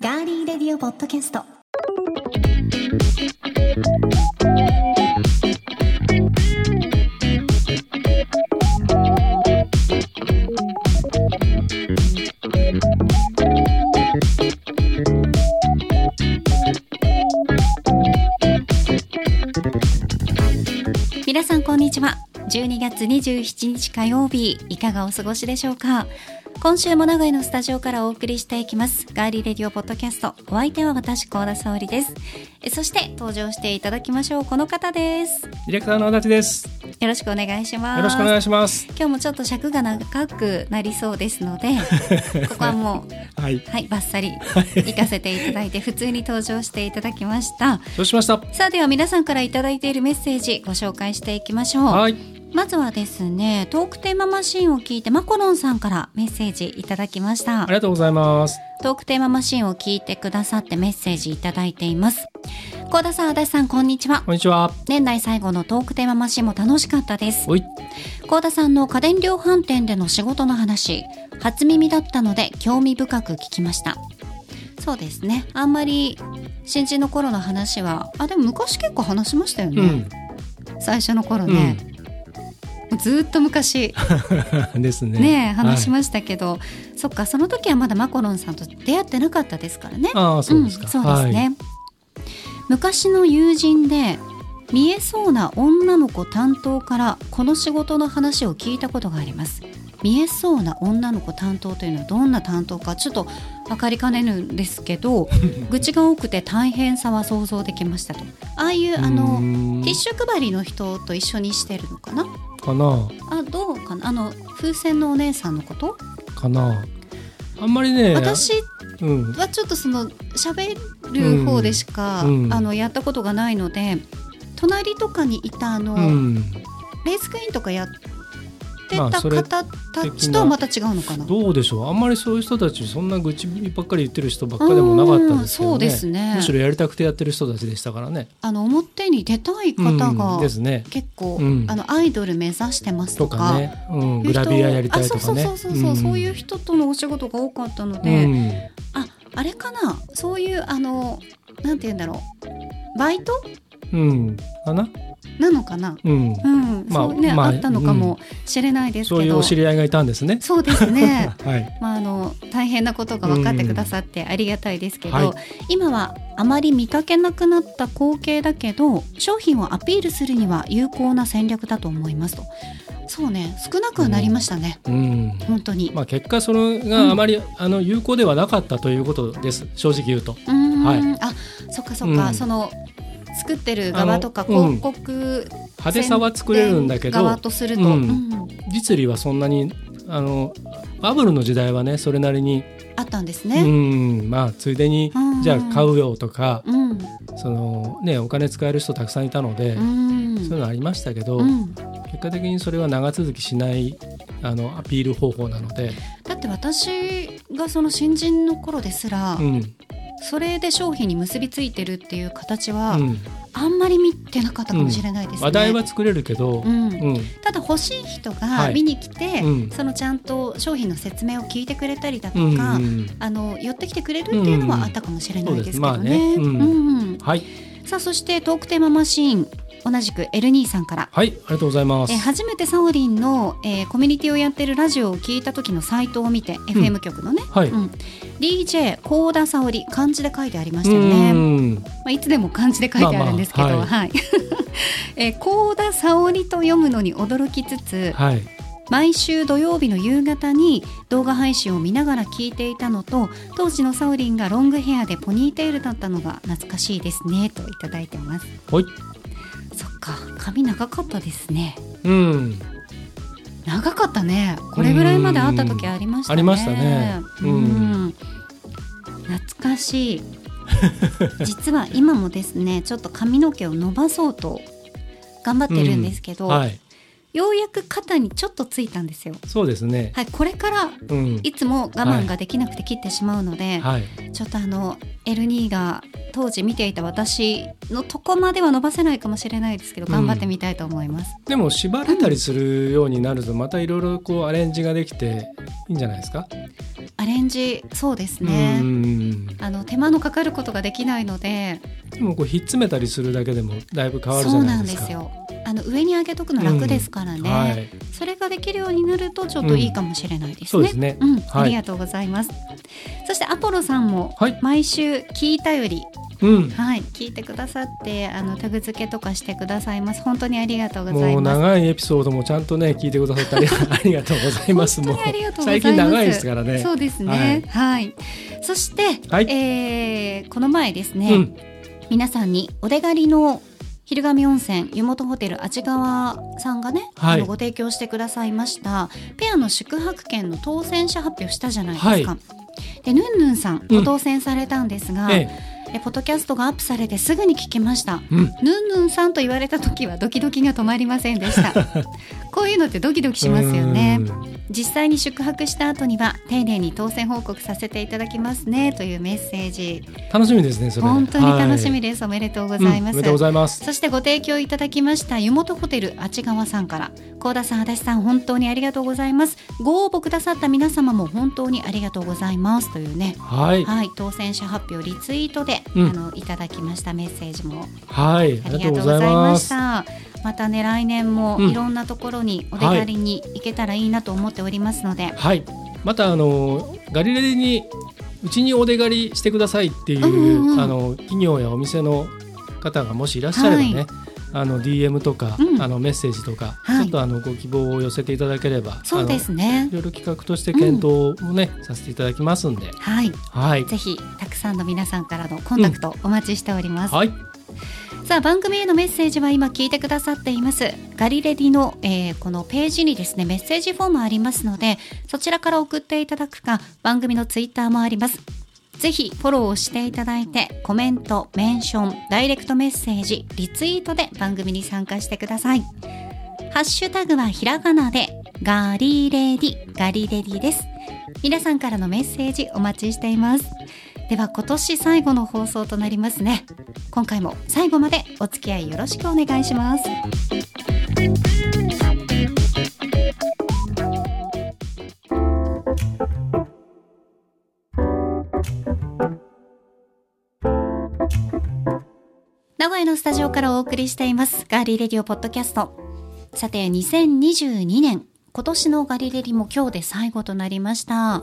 ガーリーレディオポッドキャスト。12月27日火曜日いかがお過ごしでしょうか？今週も長井のスタジオからお送りしていきますガーリーレディオポッドキャストお相手は私高田沙織ですえそして登場していただきましょうこの方ですディレクターの足立です。よろしくお願いしますよろしくお願いします。今日もちょっと尺が長くなりそうですので ここはもうはい。はいバッサリ行かせていただいて普通に登場していただきましたそうしました。さあでは皆さんからいただいているメッセージご紹介していきましょうはい。まずはですねトークテーママシンを聞いてマコロンさんからメッセージいただきました。ありがとうございます。トークテーママシンを聞いてくださってメッセージいただいています。高田さん足立さんこんにちは。こんにちは。年内最後のトークテーママシンも楽しかったです。おい。高田さんの家電量販店での仕事の話初耳だったので興味深く聞きました。そうですね。あんまり新人の頃の話はあでも昔結構話しましたよね、うん。最初の頃ね、もうずーっと昔。うん。ですね。ね話しまましたけど、そっかその時はまだマコロンさんと出会ってなかったですからね。ああ、そうですか。んそうですね、昔の友人で見えそうな女の子担当からこの仕事の話を聞いたことがあります。見えそうな女の子担当というのはどんな担当かちょっと分かりかねるんですけど 愚痴が多くて大変さは想像できましたと。ああいうあうのティッシュ配りの人と一緒にしてるのかな？かな？あどうかな？あの風船のお姉さんのこと？かな。あんまりね。私うん。はちょっとその喋る方でしか、うんうんあのやったことがないので隣とかにいたあの、うん。レースクイーンとかやってた方たちとはまた違うのかな？どうでしょう？あんまりそういう人たち、そんな愚痴ばっかり言ってる人ばっかりでもなかったですけどね。うんそうですねむしろやりたくてやってる人たちでしたからね。あの表に出たい方うんがですね。結構、うんあのアイドル目指してますととか。かね。うん。グラビアやりたいとかね。あそうそうそうそう、んそういう人とのお仕事が多かったのうで、ん。ああれかな？そういうあのなんて言うんだろうバイト？うん。かな？なのかな？うん。うん、まあそうね、まああったのかもしれないですけど、そういうお知り合いがいたんですね。そうですね。はい。まああの大変なことが分かってくださってありがたいですけど、はい。今はあまり見かけなくなった光景だけど商品をアピールするには有効な戦略だと思いますと。そうね少なくはなりましたね、うん。本当に、まあ結果それがあまり、あの有効ではなかったということです。正直言うと。うーん、はい。あそっかそっか、うん。その作ってる側とかあのうん。広告派手さは作れるんだけ側ど、とすると、うん。うん。実利はそんなにあのバブルの時代はねそれなりに、あったんですうね。ん。まあついでに、うん。じゃあ買うよとか、うん。そのねお金使える人たくさんいたので、うん。そういうのありましたけど、うん。結果的にそれは長続きしないあのアピール方法なので、だって私がその新人の頃ですら、うんそれで商品に結びついてるっていう形は、うん。あんまり見てなかったかもしれないですね。話題は作れるけど、ただ欲しい人がはい。見に来て、うん。そのちゃんと商品の説明を聞いてくれたりだとうんか、うん。あの寄ってきてくれるっていうのはあったかもしれないですけどね。はい。さあそしてトークテーママシーン同じく L2 さんから。はいありがとうございます。えー初めてサオリンの、えーコミュニティをやってるラジオを聞いた時のサイトを見て、FM 局のね、はい。うん、DJ 高田沙織漢字で書いてありましたようね、ん。まあ、いつでも漢字で書いてあるんですけど、まあまあはい。えー高田沙織と読むのに驚きつつはい。毎週土曜日の夕方に動画配信を見ながら聞いていたのと当時のサオリンがロングヘアでポニーテールだったのが懐かしいですねといただいてます。ほいか髪長かったですね。うん。長かったね。これぐらいまであった時ありましたね。ありましたね。ううん。ん懐かしい。実は今もですねちょっと髪の毛を伸ばそうと頑張ってるんですけど、はいようやく肩にちょっとついたんですよ。そうですね。はいこれからうん。いつも我慢ができなくて切ってしまうので、はい。ちょっとあの L2 が当時見ていた私のとこまでは伸ばせないかもしれないですけど頑張ってみたいと思います、でも縛れたりするようになるとまたいろいろこうアレンジができていいんじゃないですか？アレンジそうですね、うん。あの手間のかかることができないのででもこうひっ詰めたりするだけでもだいぶ変わるじそうゃなですか。ないんですよあの上に上げとくの楽ですからね、はい。それができるようになるとちょっといいかもしれないですね。そうですねうん、はいありがとうございます。そしてアポロさんもはい。毎週聞いたより、うん。はい、聞いてくださってあのタグ付けとかしてくださいます。本当にありがとうございもうます。長いエピソードもちゃんとね聞いてくださって ありがとうございます。本当にありがとうございます。最近長いですからね。そうですね。はい。そして、はいえーこの前ですね、うん。皆さんにお出狩りの昼神温泉湯本ホテル味川さんがね、はいあのご提供してくださいましたペアの宿泊券の当選者発表したじゃないですか。はいでヌンヌンさんうんご当選されたんですが、ええポッドキャストがアップされてすぐに聞きました。え。うん。ヌンヌンさんと言われた時はドキドキが止まりませんでした。こういうのってドキドキしますよね。うん実際に宿泊した後には丁寧に当選報告させていただきますねというメッセージ。楽しみですねそれ。本当に楽しみでです、おめでとうございます、おめでとうございます。そしてご提供いただきました湯本ホテルあちがわさんから。高田さん足立さん本当にありがとうございます。ご応募くださった皆様も本当にありがとうございますというね。はい。はい当選者発表リツイートで、うん。あのいただきましたメッセージも。はい。あありりがとうございましたまたね来年もうん。いろんなところにお出狩りに行けたらいいなと思っておりますので、はい。またあのガリレディにうちにお出狩りしてくださいっていう、うんうんうん。あの企業やお店の方がもしいらっしゃればね。はい。あの DM とか、うん。あのメッセージとか、はい。ちょっとあのご希望を寄せていただければ、そうですね。いろいろ企画として検討もね、させていただきますんで、はい。はい、ぜひたくさんの皆さんからのコンタクトお待ちしております、はい、さあ番組へのメッセージは今聞いてくださっています。ガリレディの、えーこのページにですねメッセージフォームありますのでそちらから送っていただくか番組のツイッターもあります。ぜひフォローをしていただいてコメントメンションダイレクトメッセージリツイートで番組に参加してください。ハッシュタグはひらがなでガリレディガリレディです。皆さんからのメッセージお待ちしています。では今年最後の放送となりますね。今回も最後までお付き合いよろしくお願いします。名古屋のスタジオからお送りしています。ガーリーレディオポッドキャスト。さて2022年。今年のガリレディも今日で最後となりました。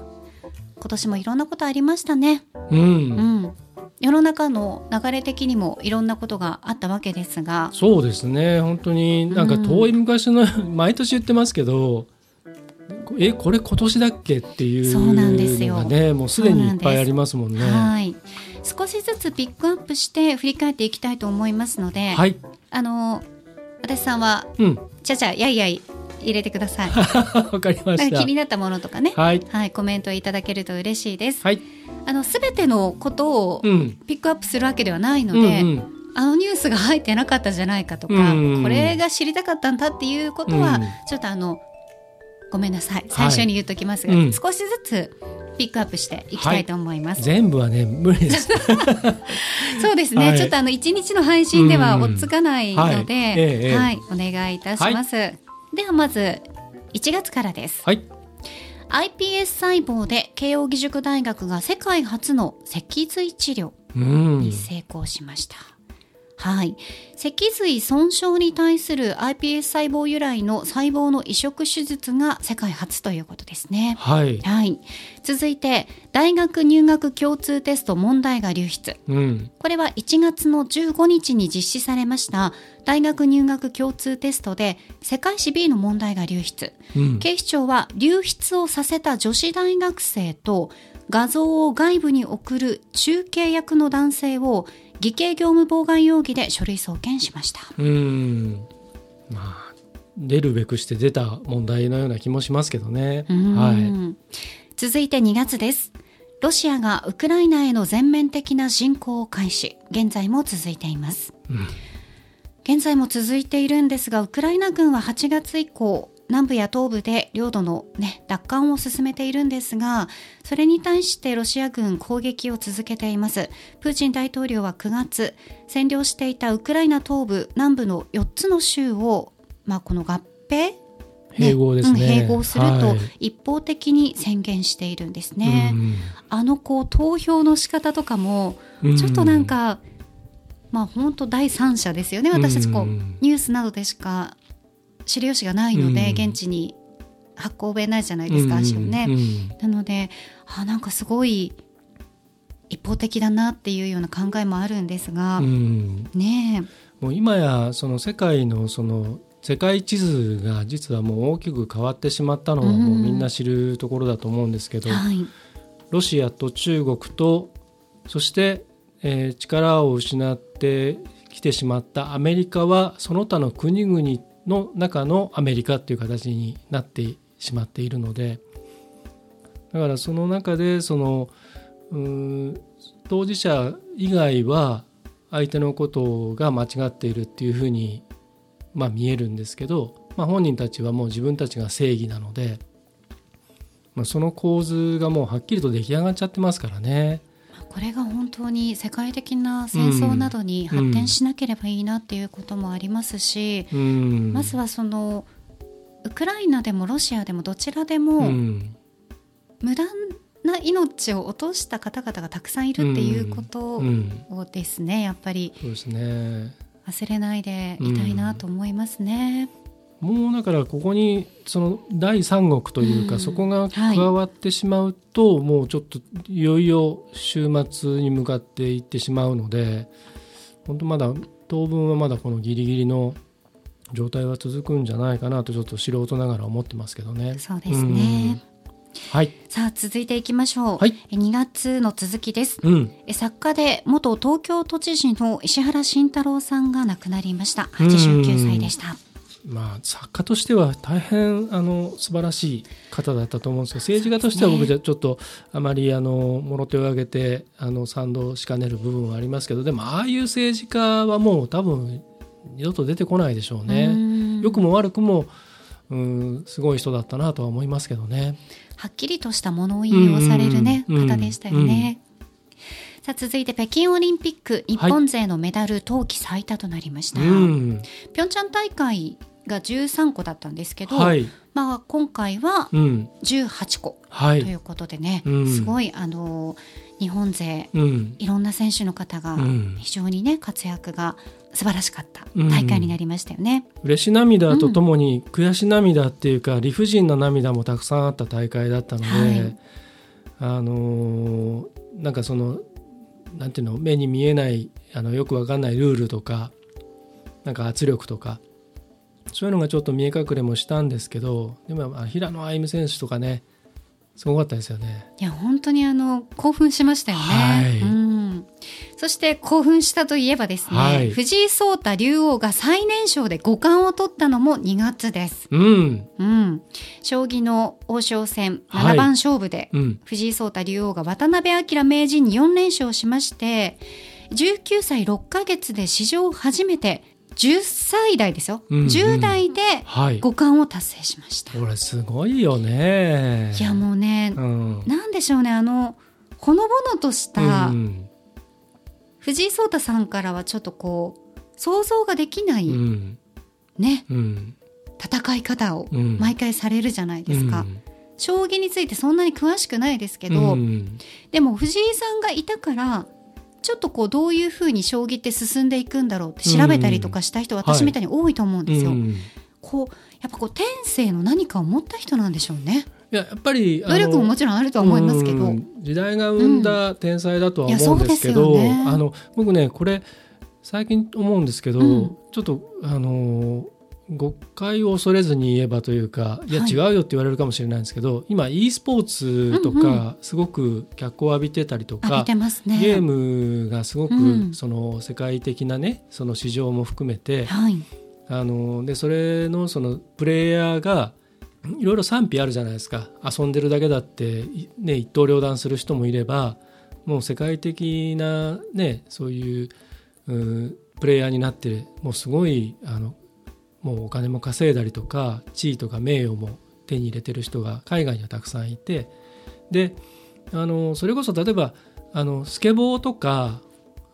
今年もいろんなことありましたね。うん、うん、世の中の流れ的にもいろんなことがあったわけですが。そうですね。本当になんか遠い昔の、毎年言ってますけどえこれ今年だっけっていうそうなんですよ。のがねもうすでにいっぱいありますもんね。はい。少しずつピックアップして振り返っていきたいと思いますので、はい、あの私さんはうん、ちゃちゃやいやい入れてください。わかりました。か気になったものとかね。はい、はいコメントいただけると嬉しいです、はい、あの全てのことをうん、ピックアップするわけではないのうん、で、うん、あのニュースが入ってなかったじゃないかとか、うんこれが知りたかったんだっていうことは、うん。ちょっとあのごめんなさい。最初に言っときますが、うん。少しずつピックアップしていきたいと思います。全部はね無理です。そうですね、はい。ちょっとあの1日の配信ではうん。追っつかないので、はい。ええはいお願いいたします。ではまず1月からです。はい、iPS 細胞で慶應義塾大学が世界初の脊髄治療うんに、成功しました。はい。脊髄損傷に対する iPS 細胞由来の細胞の移植手術が世界初ということですね。はい、はい。続いて、大学入学共通テスト問題が流出。うん、これは1月の15日に実施されました大学入学共通テストで世界史 B の問題が流出。うん、警視庁は流出をさせた女子大学生と画像を外部に送る中継役の男性を偽計業務妨害容疑で書類送検しました。うん、まあ出るべくして出た問題のような気もしますけどね。うんはい、続いて2月です。ロシアがウクライナへの全面的な侵攻を開始。現在も続いています。うん現在も続いているんですが、ウクライナ軍は8月以降、南部や東部で領土の、ね、奪還を進めているんですがそれに対してロシア軍攻撃を続けています。プーチン大統領は9月占領していたウクライナ東部南部の4つの州を、まあ、この合併？併合ですね、うん併合すると一方的に宣言しているんですね。うん。あのこう投票の仕方とかもうん。ちょっとなんか、まあ本当第三者ですよね。私たちこう、うん。ニュースなどでしか知る由がないので、うん。現地に発行弁ないじゃないですか、足をね。うん。なのであなんかすごい一方的だなっていうような考えもあるんですが、うん。ねもう今やその世界のその世界地図が実はもう大きく変わってしまったのはもうみんな知るところだと思うんですけど、えはい。ロシアと中国とそして、えー力を失ってきてしまったアメリカはその他の国々の中のアメリカっていう形になってしまっているのでだからその中でそのうん当事者以外は相手のことが間違っているっていうふうに、まあ、見えるんですけど、まあ、本人たちはもう自分たちが正義なので、まあ、その構図がもうはっきりと出来上がっちゃってますからね。これが本当に世界的な戦争などに発展しなければいいなっていうこともありますし、うん。まずはそのウクライナでもロシアでもどちらでうもん。無駄な命を落とした方々がたくさんいるっていうことうん。をですねやっぱり忘れないでいたいなと思いますね。もうだからここにその第三国というか、うんそこがはい加わってしまうと、もうちょっといよいよ週末に向かっていってしまうので本当まだ当分はまだこのギリギリの状態は続くんじゃないかなとちょっと素人ながら思ってますけどね。そうですね。はい、さあ続いていきましょう。はいえ2月の続きです。うん、え作家で元東京都知事の石原慎太郎さんが亡くなりました。89歳でした。まあ作家としては大変あの素晴らしい方だったと思うんですけど政治家としては僕じゃちょっとあまりあのもろ手を挙げてあの賛同しかねる部分はありますけどでもああいう政治家はもう多分二度と出てこないでしょうね。うん良くも悪くもうんすごい人だったなとは思いますけどね。はっきりとした物言いをされるね、方でしたよね。さあ続いて北京オリンピック日本勢のメダル冬季最多となりました。うん、ピョンチャン大会が13個だったんですけど、はい、まあ今回はうん、18個はい、ということでね、うん。すごいあの日本勢うん、いろんな選手の方がうん。非常にね活躍が素晴らしかったうん。大会になりましたよね。嬉し涙とともに悔し涙っていうか、理不尽な涙もたくさんあった大会だったので、はい。あのーなんかそのなんていうの目に見えないあのよくわかんないルールとかなんか圧力とかそういうのがちょっと見え隠れもしたんですけどでもあ平野歩夢選手とかねすごかったですよね。いや本当にあの興奮しましたよね。はい。うん、そして興奮したといえばですね、はい。藤井聡太竜王が最年少で五冠を取ったのも2月です。うん、うん、将棋の王将戦はい。7番勝負で、うん、藤井聡太竜王が渡辺明名人に4連勝しまして19歳6ヶ月で史上初めて10歳代ですよ、うんうん。10代ではい。五冠を達成しました。これすごいよね。いやもうね、うん、なんでしょうね。あのほのぼのとしたうん藤井聡太さんからはちょっとこう想像ができない、うん、ね。うん、戦い方をうん。毎回されるじゃないですか、うん。将棋についてそんなに詳しくないですけど、うん。でも藤井さんがいたからちょっとこうどういうふうに将棋って進んでいくんだろうって調べたりとかした人、ん私みたいに多いと思うんですよ。うん。こうやっぱこう天性の何かを持った人なんでしょうね。いややっぱり努力ももちろんあるとは思いますけど、うん。時代が生んだ天才だとは思うんですけど、ですよね。あの僕ねこれ最近思うんですけど、うん。ちょっとあの誤解を恐れずに言えばというかいやはい。違うよって言われるかもしれないんですけど、今 e スポーツとうんうかすごく脚光を浴びてたりとか、浴びてますね。ゲームがすごく、うん。その世界的なねその市場も含めてはい、あのでそれのそのプレイヤーがいろいろ賛否あるじゃないですか。遊んでるだけだって、いね、一刀両断する人もいればもう世界的な、ね、そういううんプレイヤーになってもうすごいあのもうお金も稼いだりとか地位とか名誉も手に入れてる人が海外にはたくさんいてであのそれこそ例えばあのスケボーとか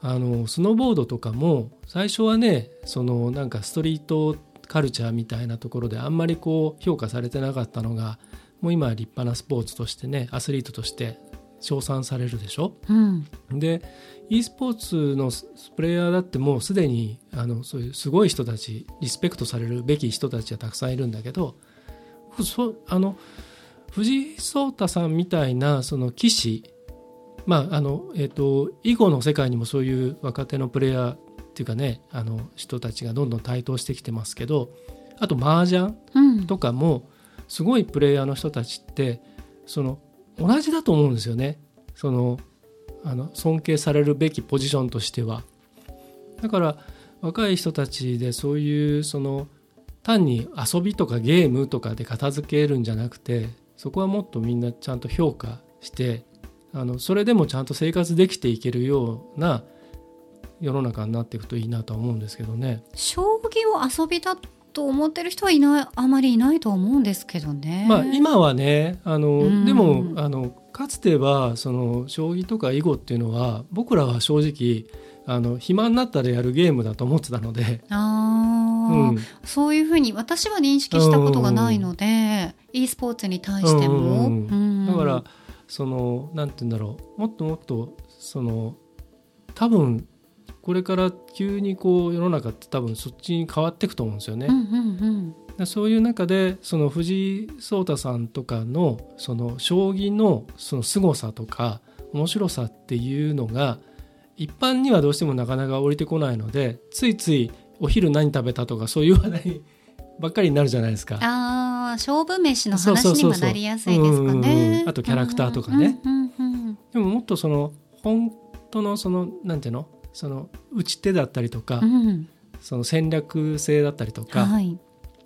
あのスノーボードとかも最初はねそのなんかストリートカルチャーみたいなところであんまりこう評価されてなかったのがもう今は立派なスポーツとしてねアスリートとして称賛されるでしょ、うん、で e スポーツのプレイヤーだってもうすでにあのそういうすごい人たちリスペクトされるべき人たちはたくさんいるんだけどそあの藤井聡太さんみたいなその棋士まああのえっ、ー、と囲碁の世界にもそういう若手のプレイヤーっていうかねあの人たちがどんどん台頭してきてますけどあと麻雀とかもすごいプレイヤーの人たちってその同じだと思うんですよねそのあの尊敬されるべきポジションとしては。だから若い人たちでそういうその単に遊びとかゲームとかで片付けるんじゃなくてそこはもっとみんなちゃんと評価してあのそれでもちゃんと生活できていけるような世の中になっていくといいなとは思うんですけどね。将棋を遊びだと思ってる人はいないあまりいないと思うんですけどね。まあ、今はねあの、でもあのかつてはその将棋とか囲碁っていうのは僕らは正直あの暇になったらやるゲームだと思ってたので。あ、うん、そういうふうに私は認識したことがないので、e スポーツに対しても。だからそのなんて言うんだろう。もっともっとその多分これから急にこう世の中って多分そっちに変わっていくと思うんですよね。うんうんうん、そういう中でその藤井聡太さんとかのその将棋のその凄さとか面白さっていうのが一般にはどうしてもなかなか降りてこないのでついついお昼何食べたとかそういう話題ばっかりになるじゃないですか。ああ勝負飯の話にもなりやすいですかね。あとキャラクターとかね。でももっとその本当のそのなんていうの？その打ち手だったりとか、うん、その戦略性だったりとか、はい、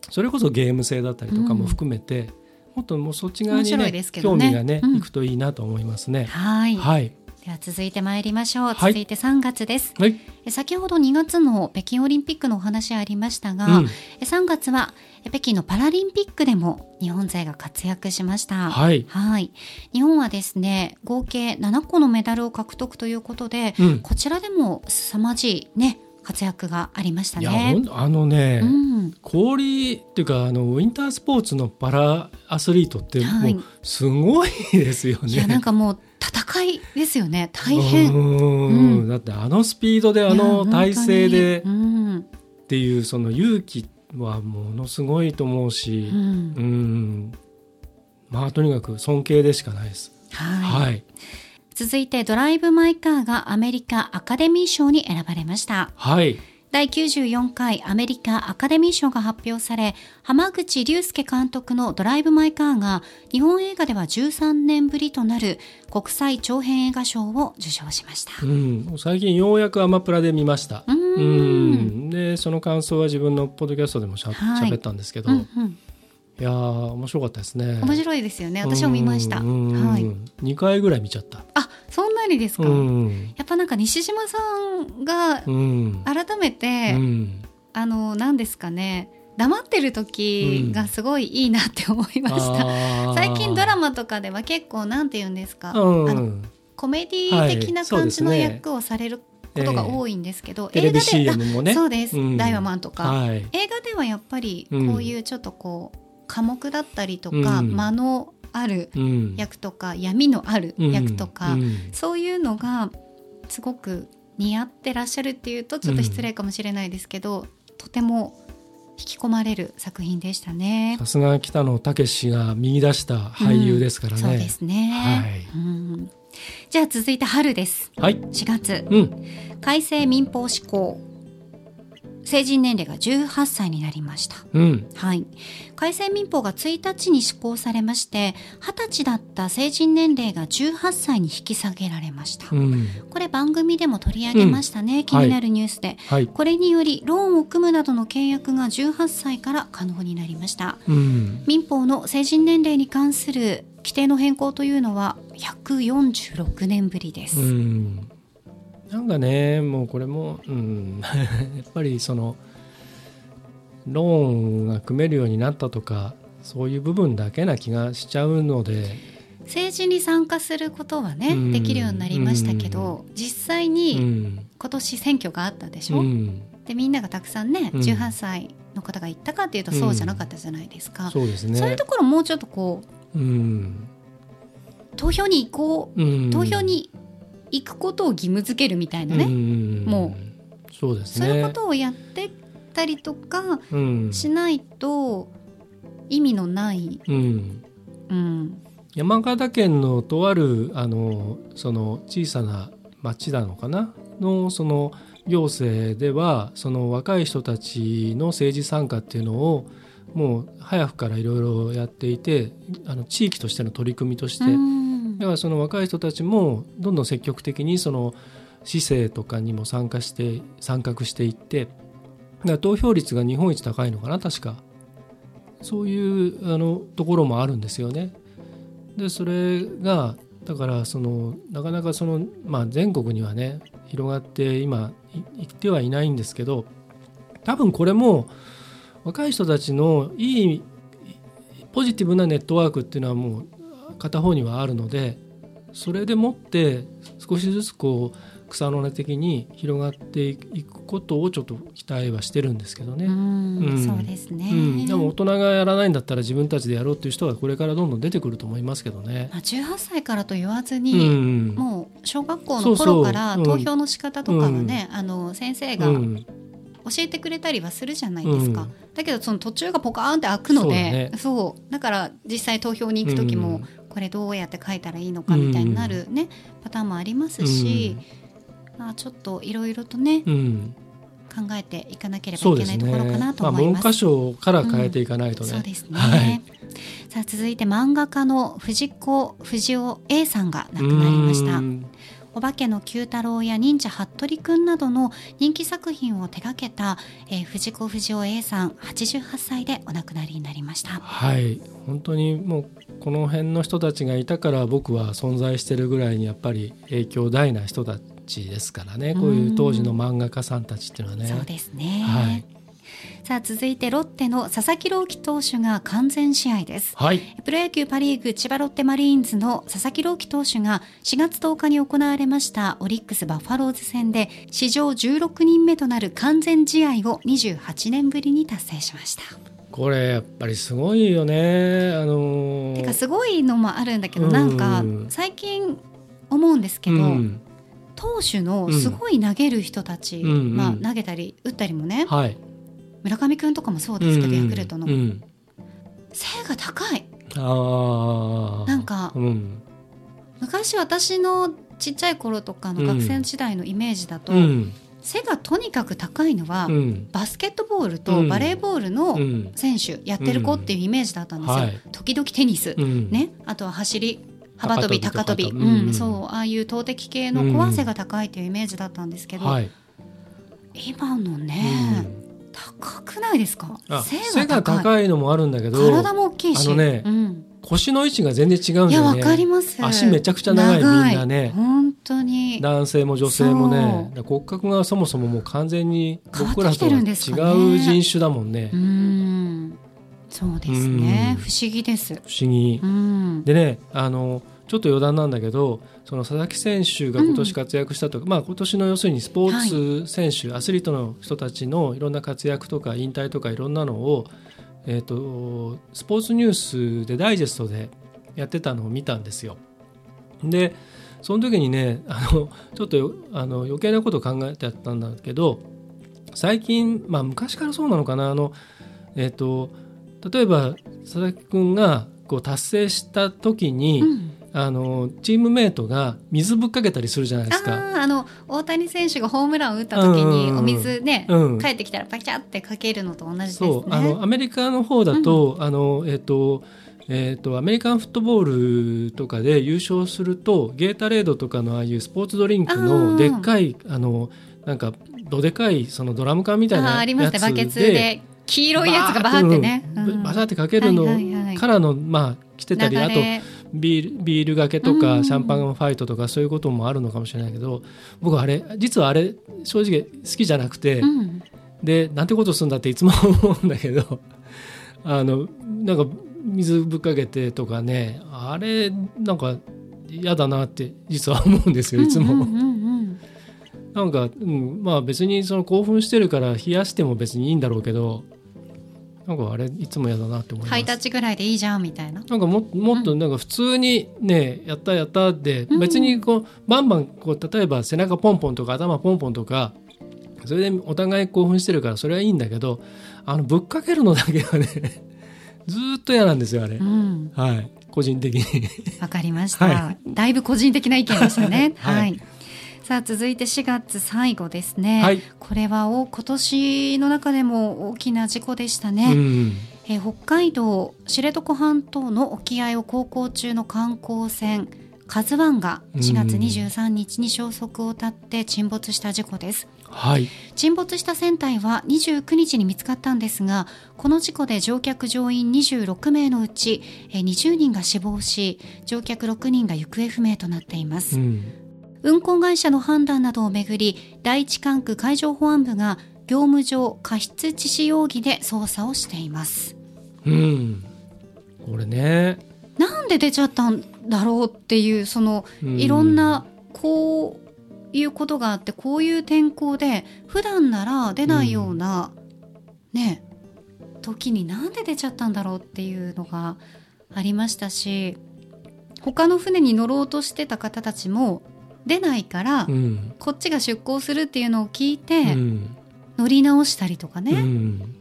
それこそゲーム性だったりとかも含めて、うん、もっともうそっち側にね、ね、興味がね、うん、いくといいなと思いますね。はい、はい。では続いてまいりましょう、続いて3月です、はい、先ほど2月の北京オリンピックのお話ありましたが、うん、3月は北京のパラリンピックでも日本勢が活躍しました、はい、はい、日本はですね合計7個のメダルを獲得ということで、うん、こちらでも凄まじいね活躍がありましたね。あのね、うん、氷っていうかあのウィンタースポーツのパラアスリートってもうすごいですよね。はい、いやなんかもう戦いですよね。大変、うん、だってあのスピードであの体勢でっていうその勇気はものすごいと思うし、うん、うんまあとにかく尊敬でしかないです。はい、はい、続いてドライブ・マイ・カーがアメリカアカデミー賞に選ばれました。はい第94回アメリカアカデミー賞が発表され、浜口竜介監督のドライブ・マイ・カーが日本映画では13年ぶりとなる国際長編映画賞を受賞しました。うん、最近ようやくアマプラで見ました。うんで、その感想は自分のポッドキャストでもしゃはい、ったんですけど、うんうんいや面白かったですね。面白いですよね。私も見ました。はい。2回ぐらい見ちゃった。あ、そんなにですか？やっぱなんか西島さんが改めて、あの何ですかね。黙ってる時がすごいいいなって思いました。最近ドラマとかでは結構なんて言うんですか？あのコメディ的な感じの役をされることが多いんですけど、映画で、ね、そうです、ダイワマンとか、映画ではやっぱりこういうちょっとこう寡黙だったりとか、うん、間のある役とか、うん、闇のある役とか、うん、そういうのがすごく似合ってらっしゃるっていうとちょっと失礼かもしれないですけど、とても引き込まれる作品でしたね。さすが北野武が見出した俳優ですからね。そうですね。はい。うんじゃあ続いて春です。はい。4月。うん。改正民法施行成人年齢が18歳になりました、うん、はい。改正民法が1日に施行されまして20歳だった成人年齢が18歳に引き下げられました、うん、これ番組でも取り上げましたね、うん、気になるニュースで、はい、これによりローンを組むなどの契約が18歳から可能になりました、民法の成人年齢に関する規定の変更というのは146年ぶりです、なんかねもうこれも、うん、やっぱりそのローンが組めるようになったとかそういう部分だけな気がしちゃうので。政治に参加することはね、うん。できるようになりましたけど、実際うにん。今年選挙があったでしょ、うん。でみんながたくさんね、うん。18歳の方が行ったかっていうとそうじゃなかったじゃないですか、そうですね。そういうところもうちょっとこううん。投票に行こううん。投票に行くことを義務付けるみたいなね、うんもそうですそういうねことをやってたりとかうん。しないと意味のない、うん。うん、山形県のとあるあのその小さな町なのかな？のその行政ではその若い人たちの政治参加っていうのをもう早くからいろいろやっていてあの地域としての取り組みとして、うんだからその若い人たちもどんどん積極的にその市政とかにも参加して参画していって投票率が日本一高いのかな確かそういうあのところもあるんですよね。でそれがだからそのなかなかその、まあ、全国にはね広がって今いってはいないんですけど多分これも若い人たちのいいポジティブなネットワークっていうのはもう片方にはあるのでそれでもって少しずつこう草の根的に広がっていくことをちょっと期待はしてるんですけどね。うんうん。そうですね、うん、でも大人がやらないんだったら自分たちでやろうっていう人がこれからどんどん出てくると思いますけどね。まあ、18歳からと言わずうに、ん、もう小学校の頃からうん投票の仕方とかはね、あの先生が教うん。えてくれたりはするじゃないですか、うん。だけどその途中がポカーンって開くのでそうだね。そう。だから実際投票に行く時も、うんこれどうやって書いたらいいのかみたいになるね、パターンもありますし、まあ、ちょっといろいろとねうん、考えていかなければいうけないところかね。なとまあ思います。文科省から変えていかないとね。そうですね、はい。さあ続いて漫画家の藤子不二雄 A さんが亡くなりました。うんお化けの九太郎や忍者ハットリくんなどの人気作品を手掛けた、えー藤子不二雄 A さん88歳でお亡くなりになりました。はい。本当にもうこの辺の人たちがいたから僕は存在してるぐらいにやっぱり影響大な人たちですからね。こういう当時の漫画家さんたちっていうのはね。そうですね、はいさあ続いてロッテの佐々木朗希投手が完全試合です。はい。プロ野球パ・リーグ千葉ロッテマリーンズの佐々木朗希投手が4月10日に行われましたオリックス・バファローズ戦で史上16人目となる完全試合を28年ぶりに達成しました。これやっぱりすごいよね。あのーてかすごいのもあるんだけどうんなん。か最近思うんですけど、うん。投手のすごい投げる人たち、うん。まあ、うん。投げたり打ったりもねはい。村上君とかもそうですけど、ヤクルトの、うん。背が高い。なんかうん。昔私のちっちゃい頃とかの学生時代のイメージだと、うん。背がとにかく高いのは、うん。バスケットボールとバレーボールのうん。選手やってる子っていうイメージだったんですよ、はい。時々テニス、うん。ね、あとは走り幅跳び高跳び、うん。うん。そうああいう投擲系の子は背が高いというイメージだったんですけど、はい。今のね、うん高くないですか？あ背背がが高いのもあるんだけど体も大きいし。あのねうん、腰の位置が全然違うんいやわだよねかります。足めちゃくちゃ長いみんなね。本当に。男性も女性もね骨格がそもそももう完全に僕らと違う人種だもんね。うん。そうですね。うん。不思議です。不思議。うん。でねあのちょっと余談なんだけどその佐々木選手が今年活躍したとか、まあ今年の要するにスポーツ選手、アスリートの人たちのいろんな活躍とか引退とかいろんなのを、えー、とスポーツニュースでダイジェストでやってたのを見たんですよ。でその時にねあのちょっとあの余計なことを考えてやったんだけど最近、まあ、昔からそうなのかなあの、えー、と例えば佐々木君がこう達成した時に、うんあのチームメイトが水ぶっかけたりするじゃないですか。あの大谷選手がホームランを打った時にうん。お水ね、うん。帰ってきたらパキャってかけるのと同じですね。そう。あのアメリカの方だと、あのえっ、とえー、とアメリカンフットボールとかで優勝するとゲータレードとかのああいうスポーツドリンクあのー。でっかいあのなんかどでかいそのドラム缶みたいなありますねやつバケツで黄色いやつがバーってね。バーって,、うん。バサってかけるのはいはいはいからの、まあ来てたりあとビールビールがけとうん。かシャンパンファイトとかそういうこともあるのかもしれないけど僕あれ実はあれ正直好きじゃなくて、うん。でなんてことするんだっていつも思うんだけど あのなんか水ぶっかけてとかねあれなんか嫌だなって実は思うんですよいつも。なんか、うん、まあ別にその興奮してるから冷やしても別にいいんだろうけどなんかあれいつも嫌だなって思います。ハイタッチぐらいでいいじゃんみたいな。なんかももっとなんか普通にね、やったやったでうん別にこうバンバンこう例えば背中ポンポンとか頭ポンポンとかそれでお互い興奮してるからそれはいいんだけどあのぶっかけるのだけはね ずーっと嫌なんですよあれう。ん、はい個人的に。わかりました、はだいぶ個人的な意見でしたね。は、はいいさあ続いて4月最後ですね。はいこれはお今年の中でも大きな事故でしたうね。んえー北海道知床半島の沖合を航行中の観光船カズワンが4月23日に消息を絶って沈没した事故です。はい沈没した船体は29日に見つかったんですがこの事故で乗客乗員26名のうちえー20人が死亡し乗客6人が行方不明となっています、うん運航会社の判断などをめぐり第一管区海上保安部が業務上過失致死容疑で捜査をしています。うん。これね、なんで出ちゃったんだろうっていうそのうん。いろんなこういうことがあってこういう天候で普段なら出ないような、ね時になんで出ちゃったんだろうっていうのがありましたし他の船に乗ろうとしてた方たちも出ないから、うん。こっちが出港するっていうのを聞いて、うん。乗り直したりとかね、うん。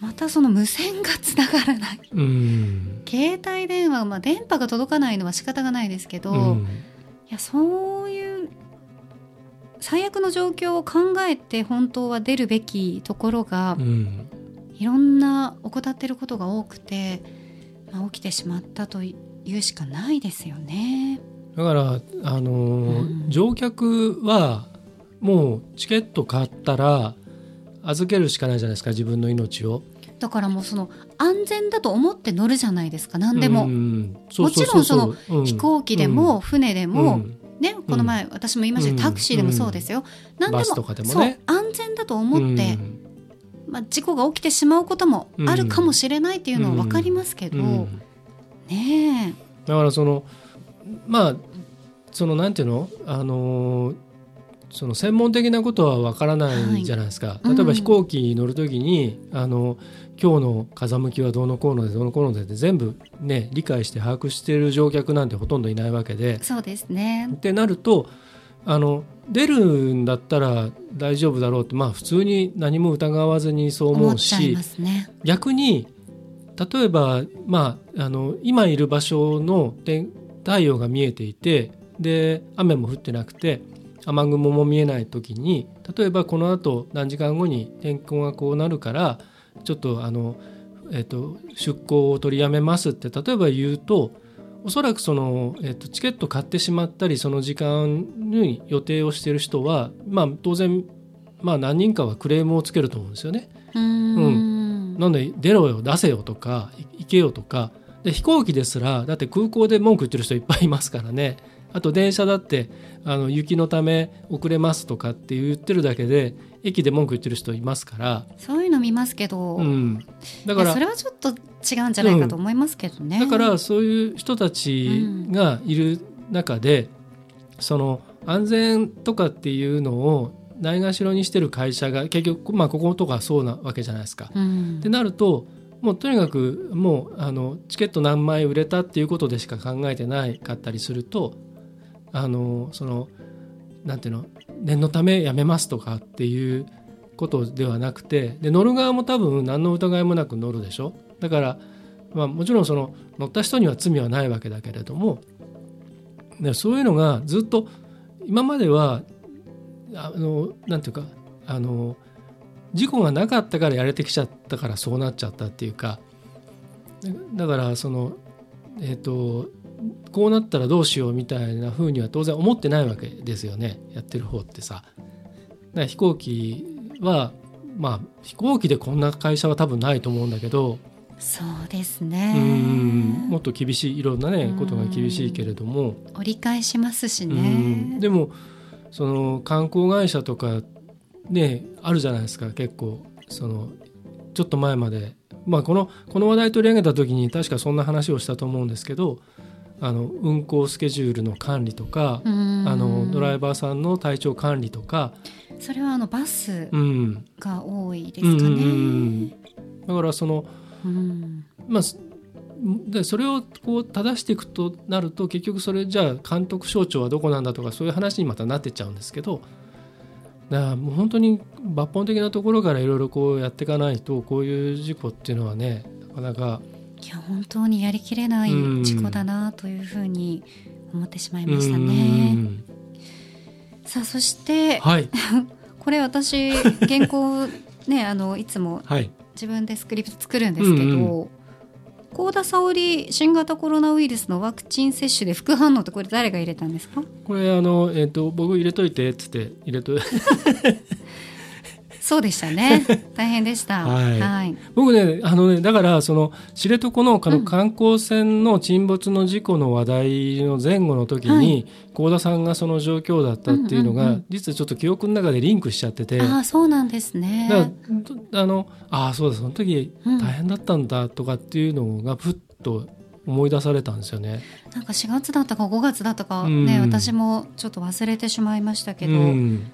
またその無線がつながらない。うん。携帯電話、まあ、電波が届かないのは仕方がないですけど、うん。いやそういう最悪の状況を考えて本当は出るべきところが、うん。いろんな怠ってることが多くて、まあ、起きてしまったというしかないですよね。だから、あのーうん乗客はもうチケット買ったら預けるしかないじゃないですか自分の命を。だからもうその安全だと思って乗るじゃないですか何でも、うんもちろんそのうん。飛行機でも船でも、うん。ね、この前私も言いましたタクシーでもそうですよ、何でもでもそうね安全だと思って、うん。まあ、事故が起きてしまうこともあるかもしれないっていうのは分かりますけど、うん。ねだからそのまあそのなんていうの？あのーその専門的なことはわからないじゃないですか、はい。うん。例えば飛行機に乗るときに、あの今日の風向きはどうのこうのでどうのこうのでって全部ね理解して把握している乗客なんてほとんどいないわけで。えそうですね。ってなるとあの出るんだったら大丈夫だろうってまあ普通に何も疑わずにそう思うしね。逆に例えば、まあ、あの今いる場所の天太陽が見えていてで雨も降ってなくて雨雲も見えない時に例えばこのあと何時間後に天候がこうなるからちょっとあの、えっと出航を取りやめますって例えば言うとおそらくその、えっとチケット買ってしまったりその時間に予定をしている人は、まあ、当然、まあ、何人かはクレームをつけると思うんですよね。うーん。なんで出ろよ出せよとかい行けよとか。で飛行機ですらだって空港で文句言ってる人いっぱいいますからねあと電車だってあの雪のため遅れますとかって言ってるだけで駅で文句言ってる人いますから、そういうの見ますけど、うん、だからそれはちょっと違うんじゃないかと思いますけどね。だからそういう人たちがいる中で、その安全とかっていうのをないがしろにしてる会社が結局、まあ、こことかそうなわけじゃないですか。うんってなるともうとにかくもうあのチケット何枚売れたっていうことでしか考えてないかったりするとあのそのなんていうの念のためやめますとかっていうことではなくてで乗る側も多分何の疑いもなく乗るでしょ。だから、まあ、もちろんその乗った人には罪はないわけだけれどもでそういうのがずっと今まではあのなんていうかあの事故がなかったからやれてきちゃったからそうなっちゃったっていうかだからそのえっ、とこうなったらどうしようみたいな風には当然思ってないわけですよねやってる方ってさ。飛行機はまあ飛行機でこんな会社は多分ないと思うんだけどそうですうね。んもっと厳しいいろんなねことが厳しいけれども。折り返しますしうねん。でもその観光会社とかねあるじゃないですか結構そのちょっと前まで、まあ、このこの話題取り上げた時に確かそんな話をしたと思うんですけどあの運行スケジュールの管理とかあのドライバーさんの体調管理とか。それはあのバスが多いですかね。うんうん、だからその、うん、まあでそれをこう正していくとなると結局それじゃあ監督省庁はどこなんだとかそういう話にまたなってっちゃうんですけどだからもう本当に抜本的なところからいろいろこうやっていかないとこういう事故っていうのはねなかなかいや本当にやりきれない事故だなというふうに思ってしまいましたね。さあそして、はい、これ私原稿ねあのいつも自分でスクリプト作るんですけど、うんうん。幸田沙織新型コロナウイルスのワクチン接種で副反応ってこれ誰が入れたんですか？これあの、えーと、僕入れといてっつって入れと そうでしたね。大変でした。はい。はい、僕ね、あのね、だからその知床のの観光船の沈没の事故の話題の前後の時に、幸、田さんがその状況だったっていうのが、うんうんうん、実はちょっと記憶の中でリンクしちゃってて。あ、そうなんですね。だあの、あ、そうだ、その時大変だったんだとかっていうのがふっと思い出されたんですよね。なんか4月だったか5月だったかね、うん、私もちょっと忘れてしまいましたけど。うん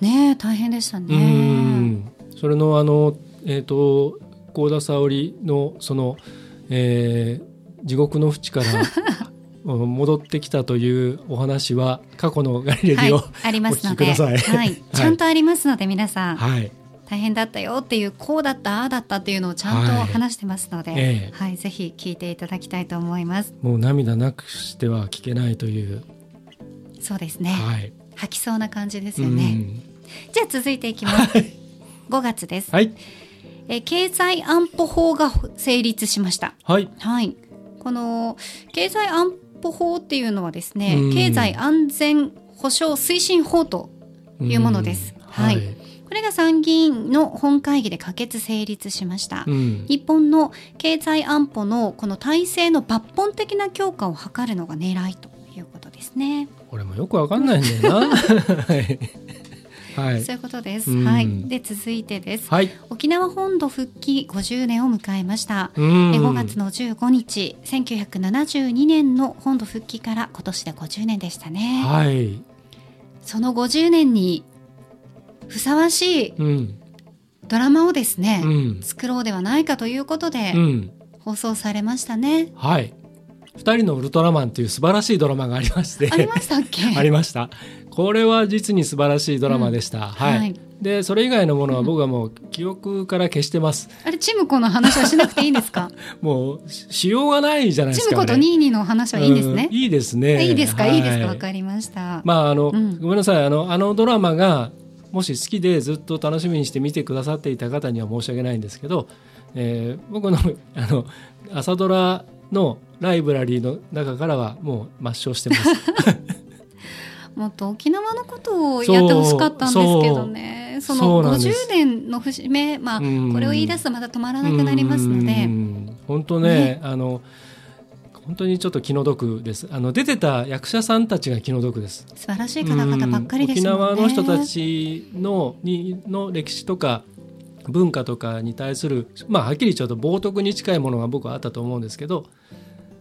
ね大変でしたね。それのあのえっ、ー、と幸田沙織のその、えー、地獄の淵から 戻ってきたというお話は過去のガリレディを、はい、ありますので、はい、ちゃんとありますので皆さん、はい、大変だったよっていうこうだったああだったっていうのをちゃんと話してますので、はいえ。ー、はい、ぜひ聞いていただきたいと思います。もう涙なくしては聞けないという。そうですね。はい、吐きそうな感じですよね。じゃあ続いていきます。5月です。はい。え経済安保法が成立しました。はい。はい。この経済安保法っていうのはですね、経済安全保障推進法というものです。はい、はいこれが参議院の本会議で可決成立しました、うん、日本の経済安保のこの体制の抜本的な強化を図るのが狙いということですね。これもよくわかんないんだよな。は いはい、そういうことです。はい。で続いてです、はい。沖縄本土復帰50年を迎えました。え5月の15日、1972年の本土復帰から今年で50年でしたね。はい。その50年にふさわしいドラマをですね、うん、作ろうではないかということで、放送されましたね。はい。二人のウルトラマンという素晴らしいドラマがありまして。ありましたっけ？ありました。これは実に素晴らしいドラマでした、うん、はい、はい、でそれ以外のものは僕はもう記憶から消してます、あれチムコの話はしなくていいんですか？もうしようがないじゃないですか、チムコとニーニーの話はいいんですね、うん、いいですね。いいですか、はい、いいですか？わかりました。まああの、うん、ごめんなさい。あのあのドラマがもし好きでずっと楽しみにして見てくださっていた方には申し訳ないんですけど、えー、僕のあの朝ドラのライブラリーの中からはもう抹消してます。もっと沖縄のことをやってほしかったんですけどね。その50年の節目、まあ、これを言い出すとまた止まらなくなりますので。本当ね、ね、あの本当にちょっと気の毒です。あの出てた役者さんたちが気の毒です。素晴らしい方々ばっかりです、ね、沖縄の人たちのにの歴史とか文化とかに対する、まあ、はっきりちょっと冒涜に近いものが僕はあったと思うんですけど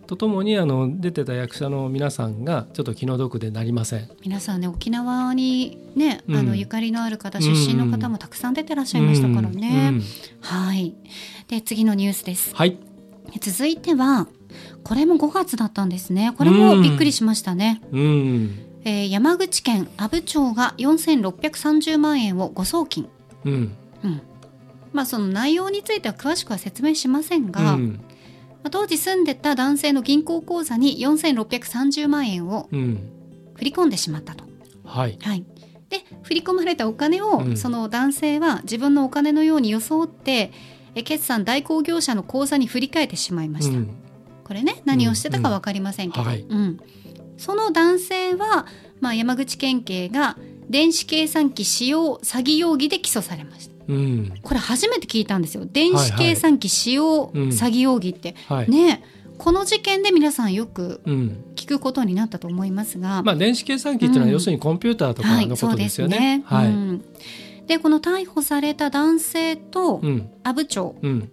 とともにあの出てた役者の皆さんがちょっと気の毒でなりません。皆さんね沖縄にね、うん、あのゆかりのある方出身の方もたくさん出てらっしゃいましたからね、うんうん、はい。で次のニュースです。はい。続いてはこれも5月だったんですね。これもびっくりしましたね。うん、えー、山口県阿武町が4630万円を誤送金。うん、うん。まあ、その内容については詳しくは説明しませんが、うん、まあ、当時住んでた男性の銀行口座に4630万円を振り込んでしまったと。はい、はい、で振り込まれたお金を、うん、その男性は自分のお金のように装ってえ決算代行業者の口座に振り替えてしまいました。うん、これね何をしてたか分かりませんけど、うん。はい、その男性は、まあ、山口県警が電子計算機使用詐欺容疑で起訴されました。うん、これ初めて聞いたんですよ。電子計算機使用詐欺容疑って、はい。はい、ね。この事件で皆さんよく聞くことになったと思いますが、まあ、電子計算機っていうのは要するにコンピューターとかのことですよね。はい、でこの逮捕された男性とうん。阿武町うん。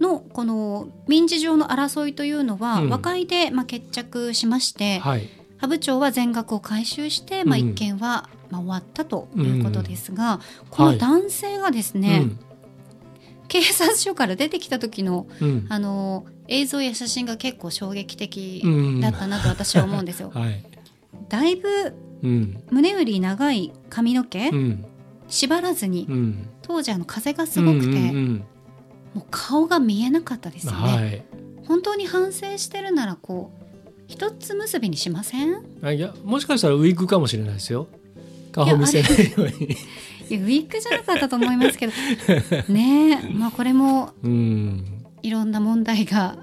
のこの民事上の争いというのはうん。和解でまあ決着しまして、はい阿武町は全額を回収して、まあ、うん一件はまあ終わったということですが、この男性がですね、警察署から出てきた時のうん。うんあの映像や写真が結構衝撃的うんだったなと私は思うんですよ。はい。だいぶうん。胸より長い髪の毛、うん。縛らずにうん。当時あの風がすごくて、もう顔が見えなかったですうんよね。はい。本当に反省してるならこう一つ結びにしません？あいやもしかしたらウィッグかもしれないですよ。顔を見せないようにいやウィッグじゃなかったと思いますけど。ねえまあこれもうん。いろんな問題が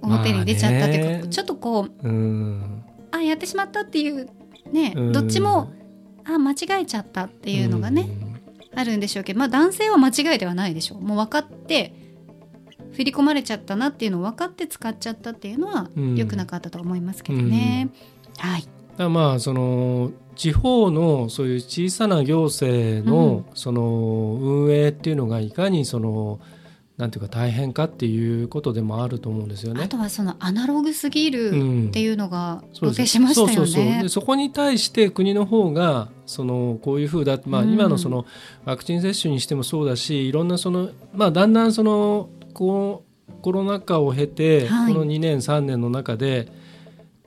表に出ちゃったっていうか、まあね。ちょっとこううん。あやってしまったっていうねうん。どっちもあ間違えちゃったっていうのがね、あるんでしょうけど、まあ、男性は間違いではないでしょう。もう分かって振り込まれちゃったなっていうのを分かって使っちゃったっていうのはうん。良くなかったと思いますけどね。はい、だまあその地方のそういう小さな行政のその運営っていうのがいかにそのなんていうか大変かっていうことでもあると思うんですよね。あとはそのアナログすぎるうん。っていうのが露呈しましたよね。そこに対して国の方がそのこういうふうだ、まあ、うん。今のそのワクチン接種にしてもそうだしいろんなその、まあ、だんだんそのコロナ禍を経て、はいこの2年3年の中で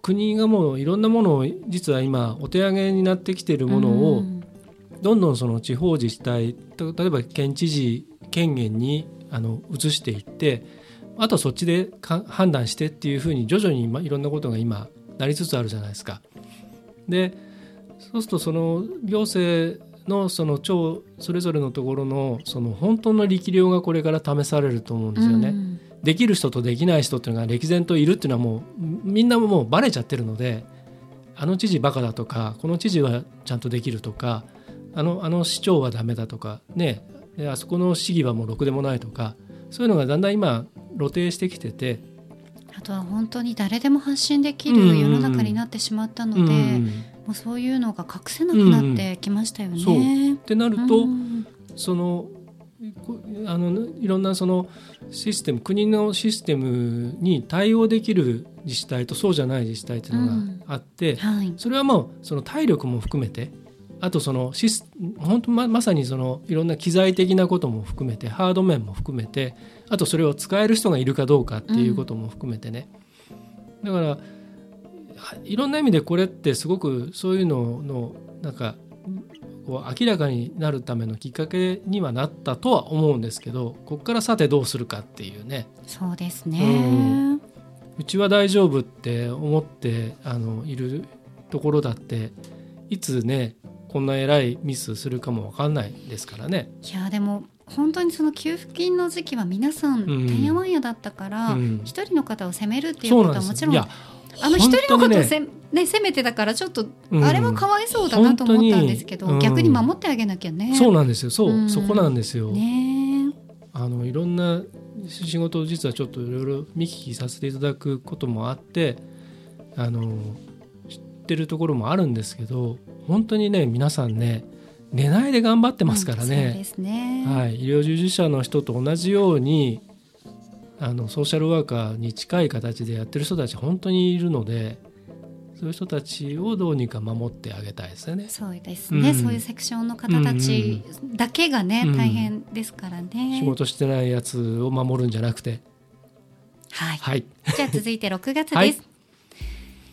国がもういろんなものを実は今お手上げになってきているものを、うんどんどんその地方自治体と例えば県知事権限にあの移していってあとはそっちでか判断してっていうふうに徐々にまあいろんなことが今なりつつあるじゃないですか。でそうするとその行政のその庁それぞれのところのその本当の力量がこれから試されると思うんですよね。うん。できる人とできない人っていうのが歴然といるっていうのはもうみんなもうバレちゃってるのであの知事バカだとかこの知事はちゃんとできるとかあのあの市長はダメだとかねであそこの市議はもうろくでもないとかそういうのがだんだん今露呈してきてて、あとは本当に誰でも発信できる世の中になってしまったので、うんもうそういうのが隠せなくなってきましたよね。そう。ってなると、うん。そのこあのいろんなそのシステム国のシステムに対応できる自治体とそうじゃない自治体っていうのがあって、はい、それはもうその体力も含めてあとそのシス本当ままさにそのいろんな機材的なことも含めてハード面も含めてあとそれを使える人がいるかどうかっていうことも含めてね、だからはいろんな意味でこれってすごくそういうののなんかこう明らかになるためのきっかけにはなったとは思うんですけどここからさてどうするかっていうね。そうですね。うちは大丈夫って思ってあのいるところだっていつねこんな偉いミスするかもわかんないですからね。いやでも本当にその給付金の時期は皆さんうん。てんやわんやだったからうん。一、人の方を責めるっていうことはもちろんあの一人の本当にね。方をせ、ね責めてたからちょっと、うん。あれはかわいそうだなと思ったんですけど、本当に。逆に守ってあげなきゃね。そうなんですよ。そう、うん。そこなんですよ。ね。あのいろんな仕事を実はちょっといろいろ見聞きさせていただくこともあってあの知ってるところもあるんですけど本当にね皆さんね寝ないで頑張ってますからね。はい、医療従事者の人と同じようにあのソーシャルワーカーに近い形でやってる人たち本当にいるのでそういう人たちをどうにか守ってあげたいですよね。そうですね、うん。そういうセクションの方たちだけがね、うん。大変ですからね。仕事してないやつを守るんじゃなくて、はい。はい、じゃあ続いて 6月です。はい。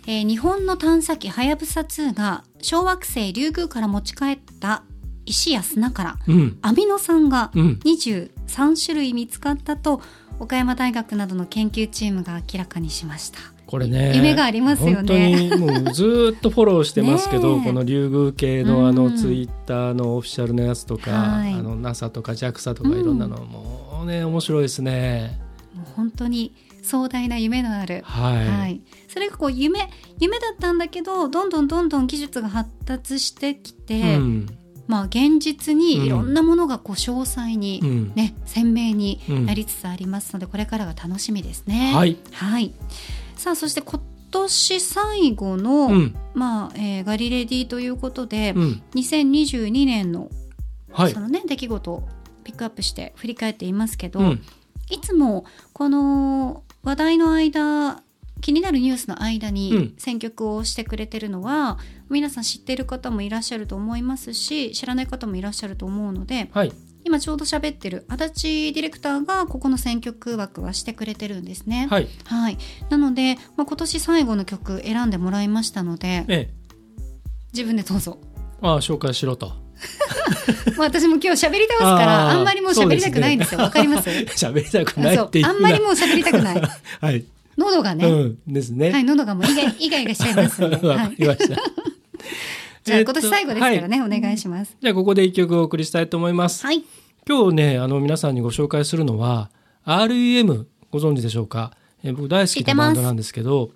えー日本の探査機はやぶさ2が小惑星リュウグウから持ち帰った石や砂からうん、アミノ酸がうん、23種類見つかったと岡山大学などの研究チームが明らかにしました。これね夢がありますよね。本当にもうずーっとフォローしてますけど、この竜宮系のあうんのツイッターのオフィシャルのやつとか、はい。あの NASA とか JAXA とかうんいろんなの、もうね面白いですね。もう本当に壮大な夢のある。はい、はい、それがこう夢夢だったんだけどどんどんどんどん技術が発達してきて、うんまあ現実にいろんなものがこう詳細に、うん。ね鮮明にうん。なりつつありますので、これからが楽しみですね。はい、はい、さあそして今年最後の、うん。まあえーガリレディということで、うん。2022年のはい。そのね出来事をピックアップして振り返っていますけど、うん。いつもこの話題の間気になるニュースの間うにん。選曲をしてくれてるのは、皆さん知っている方もいらっしゃると思いますし知らない方もいらっしゃると思うのではい。今ちょうど喋ってる足立ディレクターがここの選曲枠はしてくれてるんですね。はい。はい、なので、まあ、今年最後の曲選んでもらいましたのでええ。自分でどうぞ。ああ紹介しろと。まあ私も今日喋り倒すからあんまりもう喋りたくないんですよ。わ、かります？喋りたくないあんまりもう喋りたくない。はい、喉がね、うんですね、はい、喉がもうイガイ イガイガしちゃいますんで。わはい、かりました、じゃあえっと今年最後ですからね、お願いします。じゃあここで一曲お送りしたいと思います、はい。今日ねあの皆さんにご紹介するのは REM ご存知でしょうか、えー僕大好きなバンドなんですけど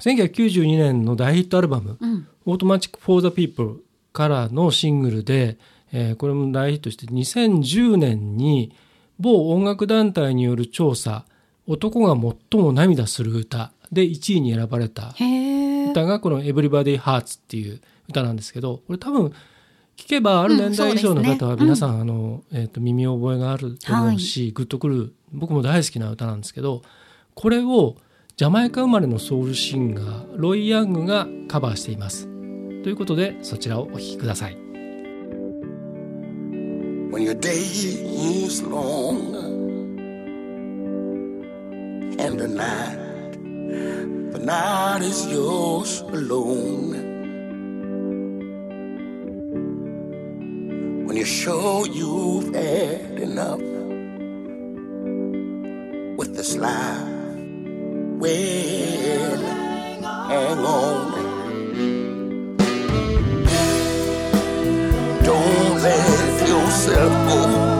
1992年の大ヒットアルバムうん。「Automatic for the People」からのシングルで、えーこれも大ヒットして2010年に某音楽団体による調査「男が最も涙する歌」で1位に選ばれた。歌がこの「Everybody Hearts」っていう歌なんですけどこれ多分聞けばある年代以上の方は皆さん、あのえー、と耳覚えがあると思うし、グッとくる僕も大好きな歌なんですけどこれをジャマイカ生まれのソウルシンガーロイ・ヤングがカバーしています。ということでそちらをお聴きください。when your day is long and the night, the night is yours alone. When you're sure you've had enough with this life, well, hang on. Don't let yourself go.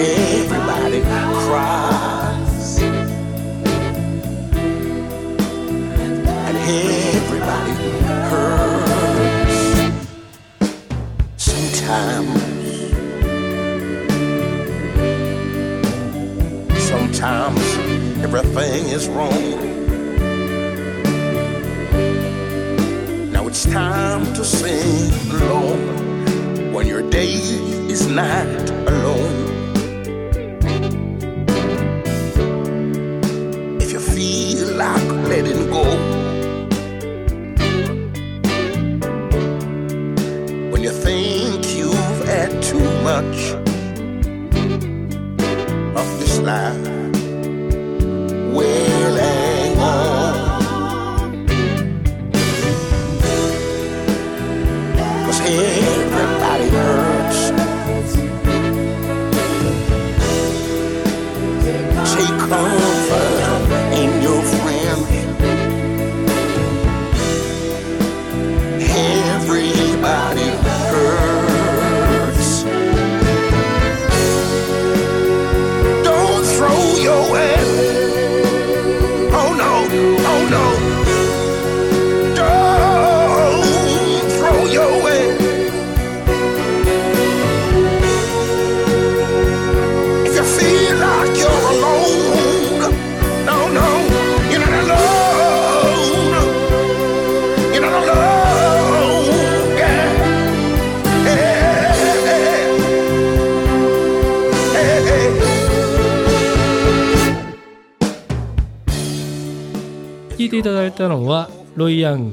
Everybody cries. And everybody hurts. Sometimes. Sometimes everything is wrong. Now it's time to sing along when your day is not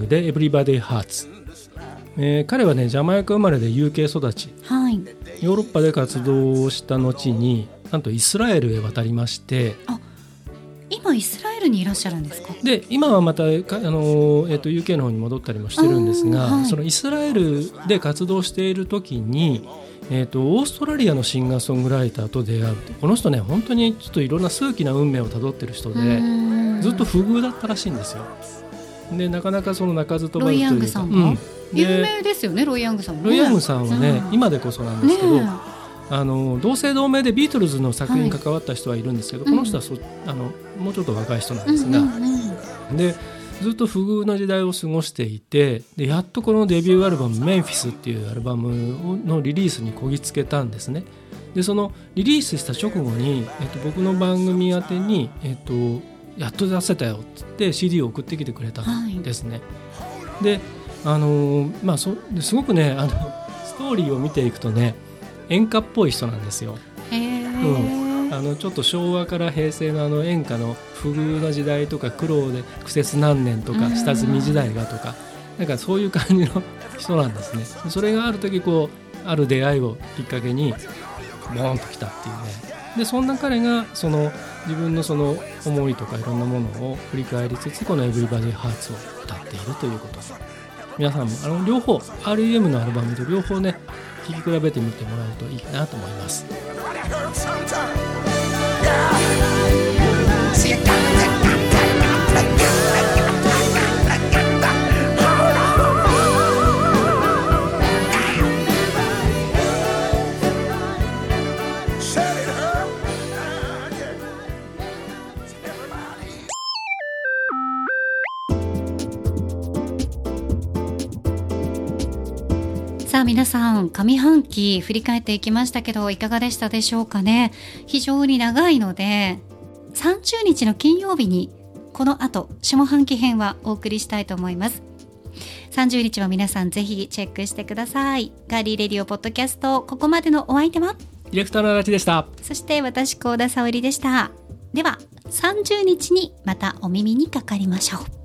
で「Everybody Hearts」えー彼はねジャマイカ生まれで UK 育ち。はい。ヨーロッパで活動をした後になんとイスラエルへ渡りまして。今イスラエルにいらっしゃるんですか？で今はまたかあの、えー、と UK の方に戻ったりもしてるんですが、はい。そのイスラエルで活動している時に、えー、とオーストラリアのシンガーソングライターと出会う。この人ね本当にちょっといろんな数奇な運命をたどってる人でずっと不遇だったらしいんですよ。でなかなかその鳴かず飛ばずというか。ロイヤングさんがうん。有で名ですよね、ロイヤングさんも、ね。ロイ・ヤングさんはね、うん。今でこそなんですけど、ねあの同姓同名でビートルズの作品に関わった人はいるんですけど、はい。この人はそあのもうちょっと若い人なんえですが、うんうんうん。でずっと不遇な時代を過ごしていてでやっとこのデビューアルバム「メンフィス」っていうアルバムのリリースにこぎつけたんですね。でそのリリースした直後に、えっと、僕の番組宛てに、えっと「やっと出せたよ」っつって CD を送ってきてくれたんですね。であのーまあそすごくねあのストーリーを見ていくとね演歌っぽい人なんですよ。へえ、あのちょっと昭和から平成のあの演歌の不遇な時代とか苦労で苦節何年とかうん。下積み時代がとかなんかそういう感じの人なんですね。それがある時こうある出会いをきっかけにボーンときたっていうね。でそんな彼がその自分のその思いとかいろんなものを振り返りつつこの「エブリバディ・ハーツ」を歌っているということで皆さんもあの両方 REM のアルバムと両方ね聴き比べてみてもらうといいかなと思います。上半期振り返っていきましたけどいかがでしたでしょうかね？非常に長いので30日の金曜日にこの後下半期編はお送りしたいと思います。30日は皆さんぜひチェックしてください。ガーリーレディオポッドキャストここまでのお相手は？ディレクターの足立でした。そして私高田沙織でした。では30日にまたお耳にかかりましょう